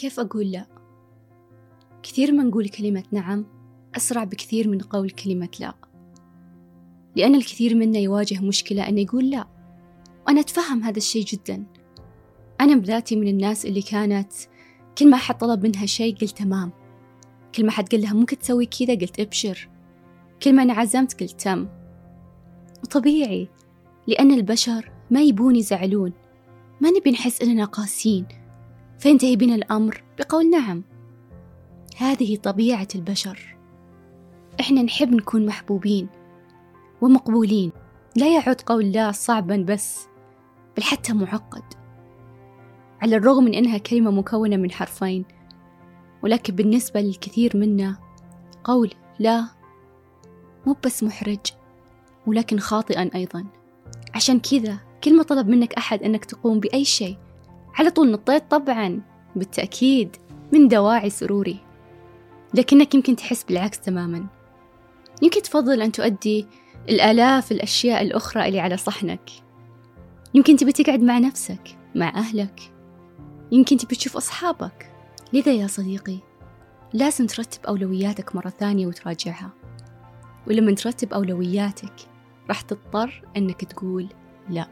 كيف أقول لا؟ كثير ما نقول كلمة نعم أسرع بكثير من قول كلمة لا. لأن الكثير منا يواجه مشكلة أنه يقول لا. وأنا أتفهم هذا الشيء جدا. أنا بذاتي من الناس اللي كانت كل ما أحد طلب منها شيء قلت تمام. كل ما حد قال لها ممكن تسوي كذا قلت أبشر. كل ما أنا عزمت قلت تم. وطبيعي لأن البشر ما يبون يزعلون. ما نبي نحس إننا قاسيين. فينتهي بنا الأمر بقول نعم. هذه طبيعة البشر. إحنا نحب نكون محبوبين ومقبولين. لا يعد قول لا صعبا بس بل حتى معقد. على الرغم من أنها كلمة مكونة من حرفين ولكن بالنسبة للكثير منا قول لا مو بس محرج ولكن خاطئا أيضا. عشان كذا كل ما طلب منك أحد أنك تقوم بأي شيء على طول نطيت طبعا بالتأكيد من دواعي سروري. لكنك يمكن تحس بالعكس تماما. يمكن تفضل أن تؤدي الآلاف الأشياء الأخرى اللي على صحنك. يمكن تبي تقعد مع نفسك مع أهلك. يمكن تبي تشوف أصحابك. لذا يا صديقي لازم ترتب أولوياتك مرة ثانية وتراجعها. ولما ترتب أولوياتك راح تضطر أنك تقول لا.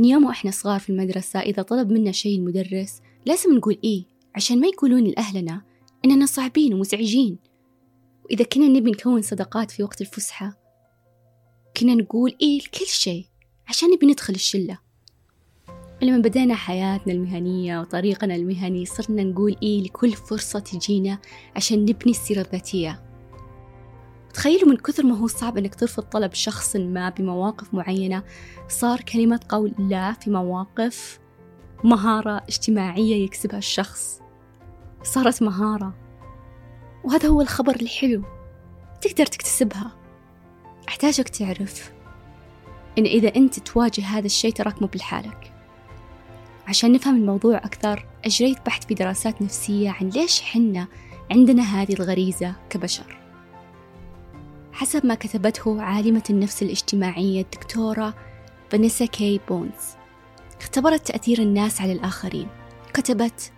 من يوم وإحنا صغار في المدرسة إذا طلب منا شيء المدرس لازم نقول إيه عشان ما يقولون لأهلنا إننا صعبين ومزعجين. وإذا كنا نبي نكون صداقات في وقت الفسحة كنا نقول إيه لكل شيء عشان نبي ندخل الشلة. لما بدأنا حياتنا المهنية وطريقنا المهني صرنا نقول إيه لكل فرصة تجينا عشان نبني السيرة الذاتية. تخيلوا من كثر ما هو صعب أنك ترفض طلب شخص ما بمواقف معينة. صار كلمة قول لا في مواقف مهارة اجتماعية يكسبها الشخص. صارت مهارة. وهذا هو الخبر الحلو. تقدر تكتسبها. أحتاجك تعرف إن إذا أنت تواجه هذا الشيء تراك مو بلحالك عشان نفهم الموضوع أكثر أجريت بحث في دراسات نفسية عن ليش حنا عندنا هذه الغريزة كبشر. حسب ما كتبته عالمة النفس الاجتماعية الدكتورة فانيسا كي بونز. اختبرت تأثير الناس على الآخرين. كتبت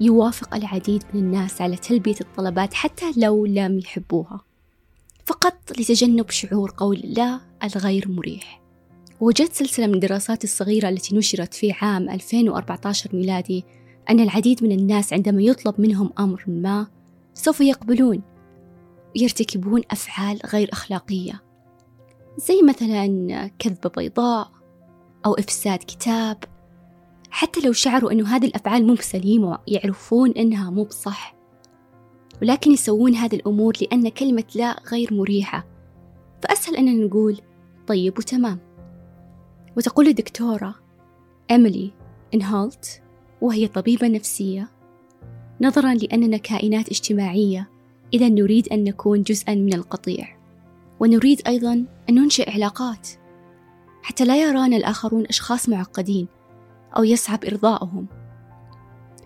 يوافق العديد من الناس على تلبية الطلبات حتى لو لم يحبوها. فقط لتجنب شعور قول لا الغير مريح. وجدت سلسلة من الدراسات الصغيرة التي نشرت في عام 2014 ميلادي أن العديد من الناس عندما يطلب منهم أمر ما سوف يقبلون. ويرتكبون أفعال غير أخلاقية زي مثلا كذبة بيضاء أو إفساد كتاب. حتى لو شعروا أنه هذه الأفعال مو بسليمة يعرفون أنها مو بصح. ولكن يسوون هذه الأمور لأن كلمة لا غير مريحة. فأسهل أننا نقول طيب وتمام. وتقول الدكتورة إيميلي إنهولت وهي طبيبة نفسية نظرا لأننا كائنات اجتماعية. إذا نريد أن نكون جزءا من القطيع ونريد أيضا أن ننشئ علاقات. حتى لا يرانا الآخرون أشخاص معقدين أو يصعب إرضاؤهم.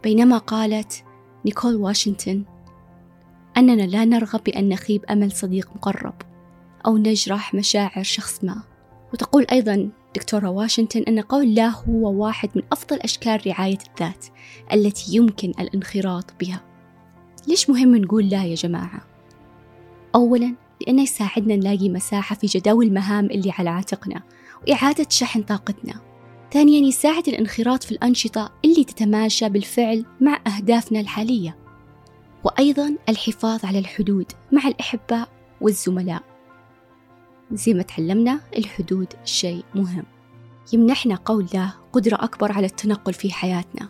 بينما قالت نيكول واشنطن أننا لا نرغب بأن نخيب أمل صديق مقرب أو نجرح مشاعر شخص ما. وتقول أيضا دكتورة واشنطن أن قول لا هو واحد من أفضل أشكال رعاية الذات التي يمكن الانخراط بها. ليش مهم نقول لا يا جماعة؟ أولا لأنه يساعدنا نلاقي مساحة في جداول المهام اللي على عاتقنا وإعادة شحن طاقتنا. ثانيا يساعد الانخراط في الأنشطة اللي تتماشى بالفعل مع أهدافنا الحالية. وأيضا الحفاظ على الحدود مع الأحباء والزملاء. زي ما تعلمنا الحدود شيء مهم. يمنحنا قول له قدرة أكبر على التنقل في حياتنا.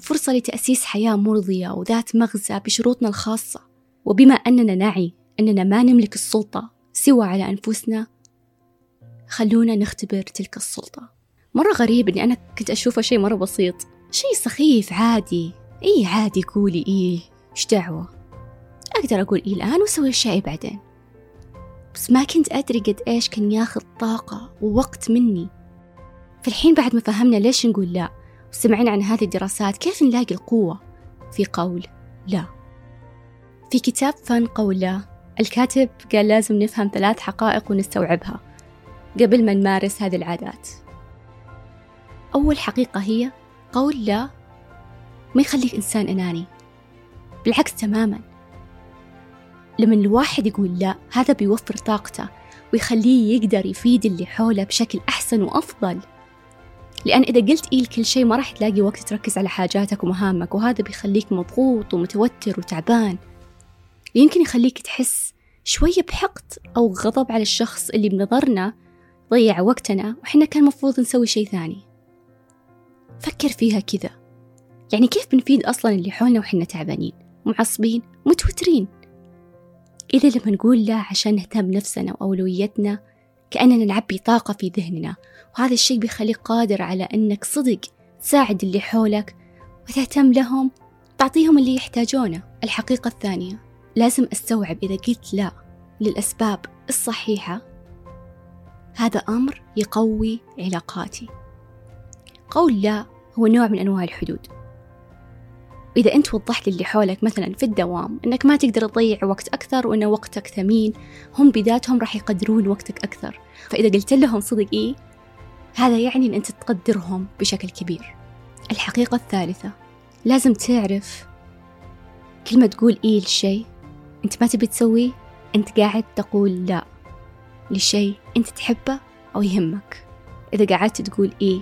فرصة لتأسيس حياة مرضية وذات مغزى بشروطنا الخاصة. وبما أننا نعي أننا ما نملك السلطة سوى على أنفسنا خلونا نختبر تلك السلطة. مرة غريب أني أنا كنت أشوفه شيء مرة بسيط. شيء سخيف عادي. إيه عادي قولي. إيه إيش دعوة؟ أقدر أقول إيه الآن وأسوي أشياء بعدين. بس ما كنت أدري قد إيش كان ياخذ طاقة ووقت مني. في الحين بعد ما فهمنا ليش نقول لا وسمعنا عن هذه الدراسات كيف نلاقي القوة في قول لا؟ في كتاب فن قول لا الكاتب قال لازم نفهم ثلاث حقائق ونستوعبها قبل ما نمارس هذه العادات. أول حقيقة هي قول لا ما يخليك إنسان أناني بالعكس تماما. لما الواحد يقول لا هذا بيوفر طاقته ويخليه يقدر يفيد اللي حوله بشكل أحسن وأفضل. لأن إذا قلت إيه لكل شيء ما راح تلاقي وقت تركز على حاجاتك ومهامك وهذا بيخليك مضغوط ومتوتر وتعبان. يمكن يخليك تحس شوية بحقد أو غضب على الشخص اللي بنظرنا ضيع وقتنا وحنا كان مفروض نسوي شيء ثاني. فكر فيها كذا. يعني كيف بنفيد أصلا اللي حولنا وحنا تعبانين معصبين متوترين؟ إذا لما نقول لا عشان نهتم نفسنا وأولويتنا كأننا نعبي طاقة في ذهننا. وهذا الشيء بيخليك قادر على أنك صدق تساعد اللي حولك وتهتم لهم تعطيهم اللي يحتاجونه. الحقيقة الثانية لازم أستوعب إذا قلت لا للأسباب الصحيحة. هذا أمر يقوي علاقاتي. قول لا هو نوع من أنواع الحدود. إذا أنت وضحت للي حولك مثلا في الدوام أنك ما تقدر تضيع وقت أكثر وأن وقتك ثمين هم بذاتهم راح يقدرون وقتك أكثر. فإذا قلت لهم صدق إيه هذا يعني أن أنت تقدرهم بشكل كبير. الحقيقة الثالثة لازم تعرف كل ما تقول إيه لشيء أنت ما تبي تسويه أنت قاعد تقول لا لشيء أنت تحبه أو يهمك. إذا قعدت تقول إيه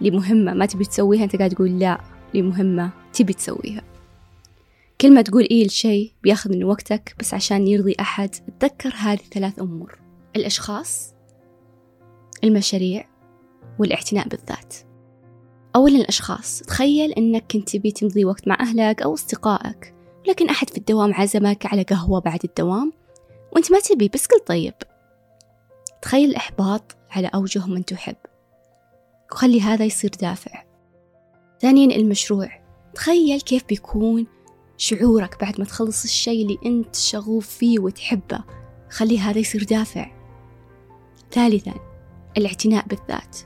لمهمة ما تبي تسويها أنت قاعد تقول لا لمهمة تبي تسويها. كل ما تقول إيه لشيء بياخذ من وقتك بس عشان يرضي أحد تذكر هذه ثلاث أمور. الأشخاص المشاريع والاعتناء بالذات. أولا الأشخاص تخيل أنك كنت تبي تمضي وقت مع أهلك أو أصدقائك لكن أحد في الدوام عزمك على قهوة بعد الدوام وأنت ما تبي بس قل طيب. تخيل الإحباط على أوجه من تحب. وخلي هذا يصير دافع. ثانيا المشروع. تخيل كيف بيكون شعورك بعد ما تخلص الشيء اللي أنت شغوف فيه وتحبه. خلي هذا يصير دافع. ثالثا الاعتناء بالذات.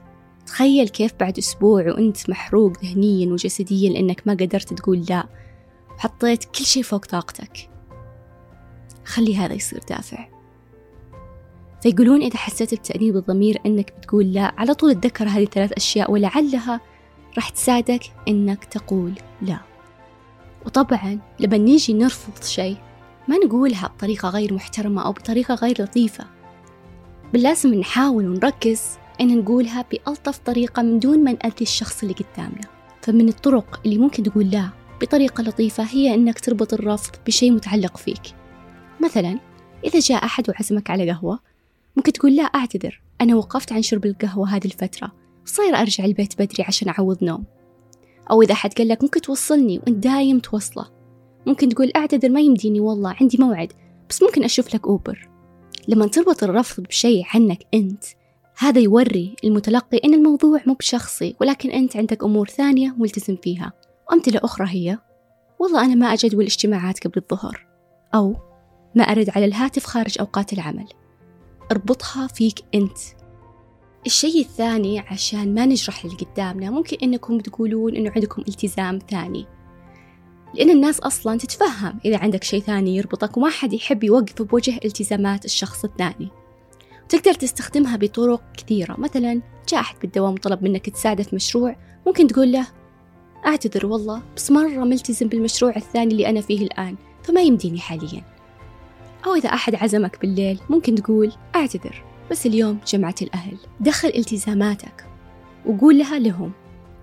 تخيل كيف بعد أسبوع وأنت محروق ذهنيا وجسديا لأنك ما قدرت تقول لا وحطيت كل شيء فوق طاقتك. خلي هذا يصير دافع. فيقولون إذا حسيت بتأنيب الضمير أنك بتقول لا على طول تذكر هذه الثلاث أشياء ولعلها راح تساعدك إنك تقول لا. وطبعا لما نيجي نرفض شيء ما نقولها بطريقة غير محترمة أو بطريقة غير لطيفة. بل لازم نحاول ونركز إن نقولها بألطف طريقة من دون ما نأذي الشخص اللي قدامنا. فمن الطرق اللي ممكن تقول لا بطريقة لطيفة هي إنك تربط الرفض بشيء متعلق فيك. مثلا إذا جاء أحد وعزمك على قهوة ممكن تقول لا أعتذر أنا وقفت عن شرب القهوة هذه الفترة. صاير أرجع البيت بدري عشان أعوض نوم. أو إذا حد قال لك ممكن توصلني وأنت دايم توصله. ممكن تقول أعتذر ما يمديني والله عندي موعد. بس ممكن أشوف لك أوبر. لما تربط الرفض بشيء عنك أنت هذا يوري المتلقي أن الموضوع مو بشخصي ولكن أنت عندك أمور ثانية ملتزم فيها. وأمثلة أخرى هي والله أنا ما أجدول اجتماعات قبل الظهر. أو ما أرد على الهاتف خارج أوقات العمل. اربطها فيك أنت. الشيء الثاني عشان ما نجرح اللي قدامنا ممكن إنكم تقولون إنه عندكم التزام ثاني. لأن الناس أصلا تتفهم إذا عندك شيء ثاني يربطك وما حد يحب يوقف بوجه التزامات الشخص الثاني. تقدر تستخدمها بطرق كثيرة. مثلا جاء أحد بالدوام وطلب منك تساعده في مشروع. ممكن تقول له أعتذر والله بس مرة ملتزم بالمشروع الثاني اللي أنا فيه الآن فما يمديني حاليا. أو إذا أحد عزمك بالليل ممكن تقول أعتذر. بس اليوم جمعة الأهل. دخل التزاماتك وقول لها لهم.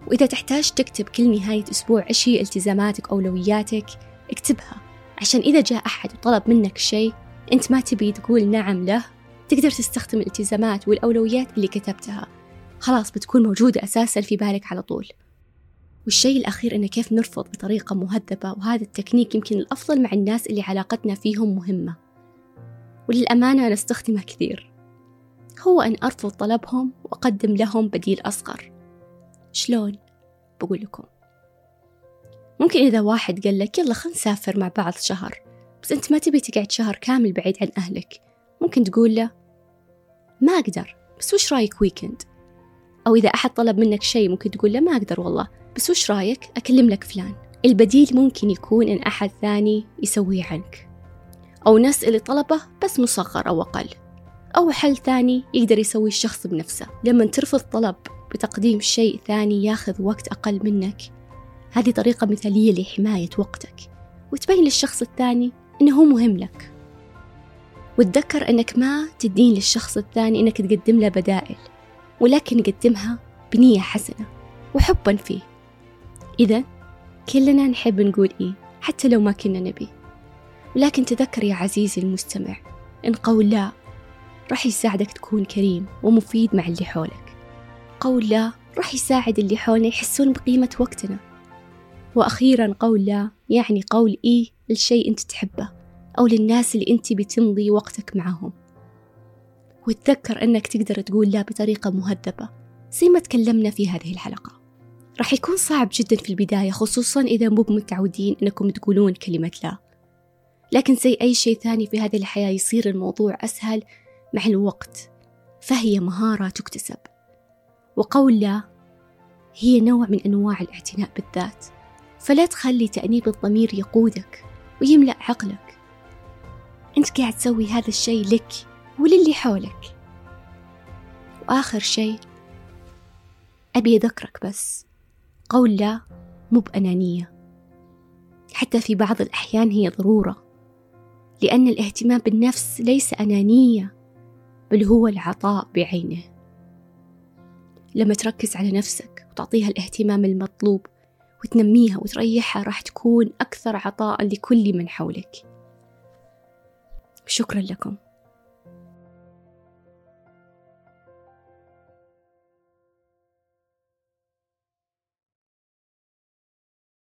وإذا تحتاج تكتب كل نهاية أسبوع إيش هي التزاماتك أولوياتك اكتبها. عشان إذا جاء أحد وطلب منك شيء أنت ما تبي تقول نعم له تقدر تستخدم الالتزامات والأولويات اللي كتبتها. خلاص بتكون موجودة أساسا في بالك على طول. والشيء الأخير إنه كيف نرفض بطريقة مهذبة وهذا التكنيك يمكن الأفضل مع الناس اللي علاقتنا فيهم مهمة. وللأمانة نستخدمه كثير. هو أن أرفض طلبهم وأقدم لهم بديل أصغر. شلون؟ بقول لكم. ممكن إذا واحد قال لك يلا خلينا نسافر مع بعض شهر بس أنت ما تبي تقعد شهر كامل بعيد عن أهلك. ممكن تقول له ما أقدر بس وش رأيك ويكند أو إذا أحد طلب منك شيء ممكن تقول له ما أقدر والله بس وش رأيك؟ أكلم لك فلان. البديل ممكن يكون إن أحد ثاني يسويه عنك. أو نسأل طلبه بس مصغر أو أقل. أو حل ثاني يقدر يسوي الشخص بنفسه. لما ترفض طلب بتقديم شيء ثاني ياخذ وقت أقل منك هذه طريقة مثالية لحماية وقتك. وتبين للشخص الثاني إنه هو مهم لك. وتذكر أنك ما تدين للشخص الثاني أنك تقدم له بدائل ولكن قدمها بنية حسنة وحبا فيه. إذا كلنا نحب نقول إيه حتى لو ما كنا نبي. ولكن تذكر يا عزيزي المستمع إن قول لا راح يساعدك تكون كريم ومفيد مع اللي حولك. قول لا راح يساعد اللي حولنا يحسون بقيمة وقتنا. وأخيرا قول لا يعني قول إيه لشيء أنت تحبه أو للناس اللي أنت بتمضي وقتك معهم. وتذكر أنك تقدر تقول لا بطريقة مهذبة زي ما تكلمنا في هذه الحلقة. راح يكون صعب جدا في البداية خصوصا إذا مو متعودين أنكم تقولون كلمة لا. لكن زي أي شيء ثاني في هذه الحياة يصير الموضوع أسهل مع الوقت فهي مهارة تكتسب. وقول لا هي نوع من أنواع الاعتناء بالذات. فلا تخلي تأنيب الضمير يقودك ويملأ عقلك. أنت قاعد تسوي هذا الشيء لك وللي حولك. وآخر شيء أبي أذكرك بس. قول لا مو بأنانية. حتى في بعض الأحيان هي ضرورة لأن الاهتمام بالنفس ليس أنانية. بل هو العطاء بعينه. لما تركز على نفسك وتعطيها الاهتمام المطلوب وتنميها وتريحها راح تكون أكثر عطاء لكل من حولك. شكرا لكم.